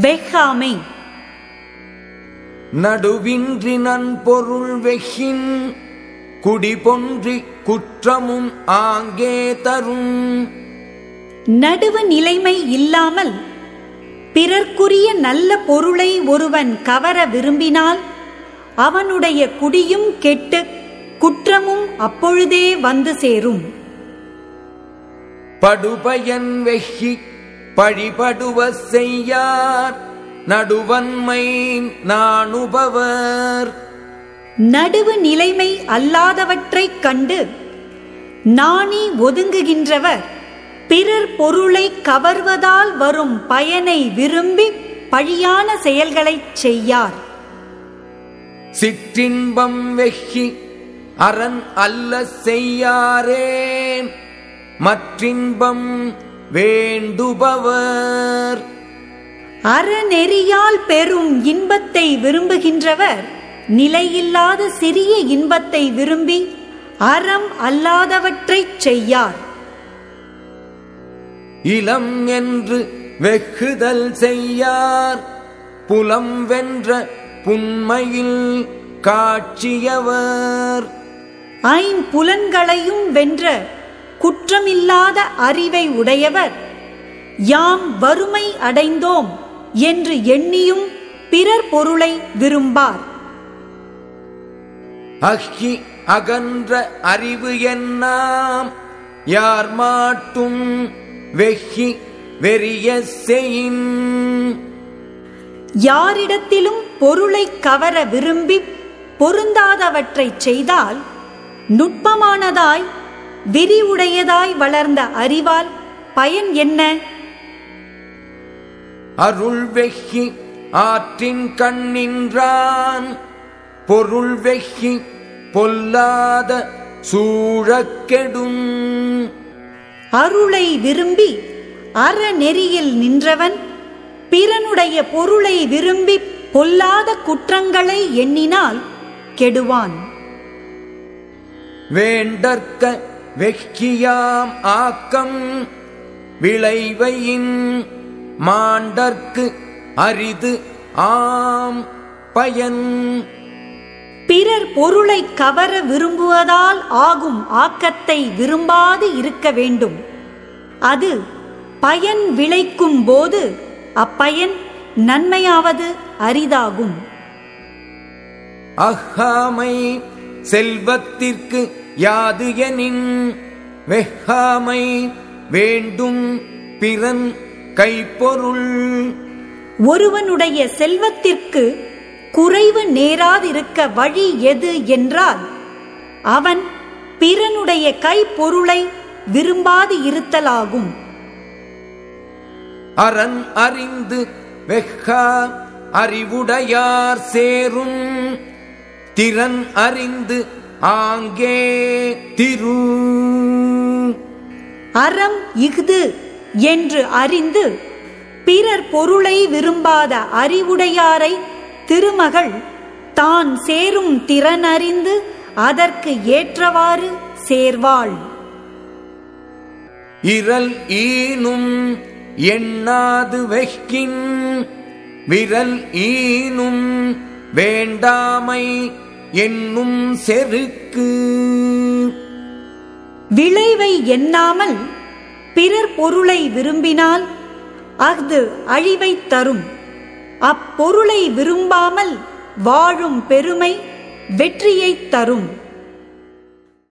வெஹ்காமை நடுவின்றி நன்பொருள் வெகின் குடிபொன்றி குற்றமும் ஆங்கே தரும். நடுவு நிலைமை இல்லாமல் பிறர்க்குரிய நல்ல பொருளை ஒருவன் கவர விரும்பினால் அவனுடைய குடியும் கெட்டு குற்றமும் அப்பொழுதே வந்து சேரும். படுபயன் வெகி பழிபடுவ செய்யார். நடுவன்மை நாணுபவர். நடுவு நிலைமை அல்லாதவற்றைக் கண்டு நாணி ஒதுங்குகின்றவர். பிறர் பொருளை கவர்வதால் வரும் பயனை விரும்பி பழியான செயல்களைச் செய்யார். சிற்றின்பம் வெகி அரண் அல்ல செய்யாரே மற்றின்பம் வேண்டுபவர். அறநெறியால் பெறும் இன்பத்தை விரும்புகின்றவர் நிலையில்லாத சிறிய இன்பத்தை விரும்பி அறம் அல்லாதவற்றைச் செய்யார். இளம் என்று வெகுதல் செய்யார் புலம் வென்ற புன்மையில் காட்சியவர். ஐம்புலன்களையும் வென்ற குற்றமில்லாத அறிவை உடையவர். யாம் வறுமை அடைந்தோம் என்று எண்ணியும் பிறர் பொருளை விரும்பார். அஹ்கி அகன்ற அறிவு என்னாம்? யார் மாட்டும் வெஹி வெறிய செயின்? யாரிடத்திலும் பொருளை கவர விரும்பி பொருந்தாதவற்றைச் செய்தால் நுட்பமானதாய் விரிவுடையதாய் வளர்ந்த அறிவால் பயன் என்ன? அருள் வெஹி ஆற்றின் கண்ணின்றான். பொருள் வெஹி பொல்லாத சூழக்கெடும். அருளை விரும்பி அறநெறியில் நின்றவன் பிறனுடைய பொருளை விரும்பி பொல்லாத குற்றங்களை எண்ணினால் கெடுவான். வேண்டற்க வெக்கியாம் ஆக்கம் விளைவையின் மாண்டற்கு அரிது ஆம் பயன். பிறர் பொருளை கவர விரும்புவதால் ஆகும் ஆக்கத்தை விரும்பாது இருக்க வேண்டும். அது பயன் விளைக்கும் போது அப்பயன் நன்மையாவது அரிதாகும். அஹாமை செல்வத்திற்கு யாது எனின் வெஹாமை வேண்டும் பிறன் கைப்பொருள். ஒருவனுடைய செல்வத்திற்கு குறைவு நேராதிருக்க வழி எது என்றால் அவன் பிறனுடைய கைப்பொருளை விரும்பாது இருத்தலாகும். அரண் அறிந்து வெஹா அறிவுடையார் சேரும். திறன் அறிந்து ஆங்கே திரு. அறம் இஃது என்று அறிந்து பிறர் பொருளை விரும்பாத அறிவுடையாரை திருமகள் தான் சேரும் திறன் அறிந்து அதற்கு ஏற்றவாறு சேர்வாள். இரல் ஈனும் எண்ணாது வெஹ்கின் விரல் ஈனும் வேண்டாமை என்னும் செருக்கு. விளைவை எண்ணாமல் பிறர் பொருளை விரும்பினால் அஃது அழிவைத் தரும். அப்பொருளை விரும்பாமல் வாழும் பெருமை வெற்றியைத் தரும்.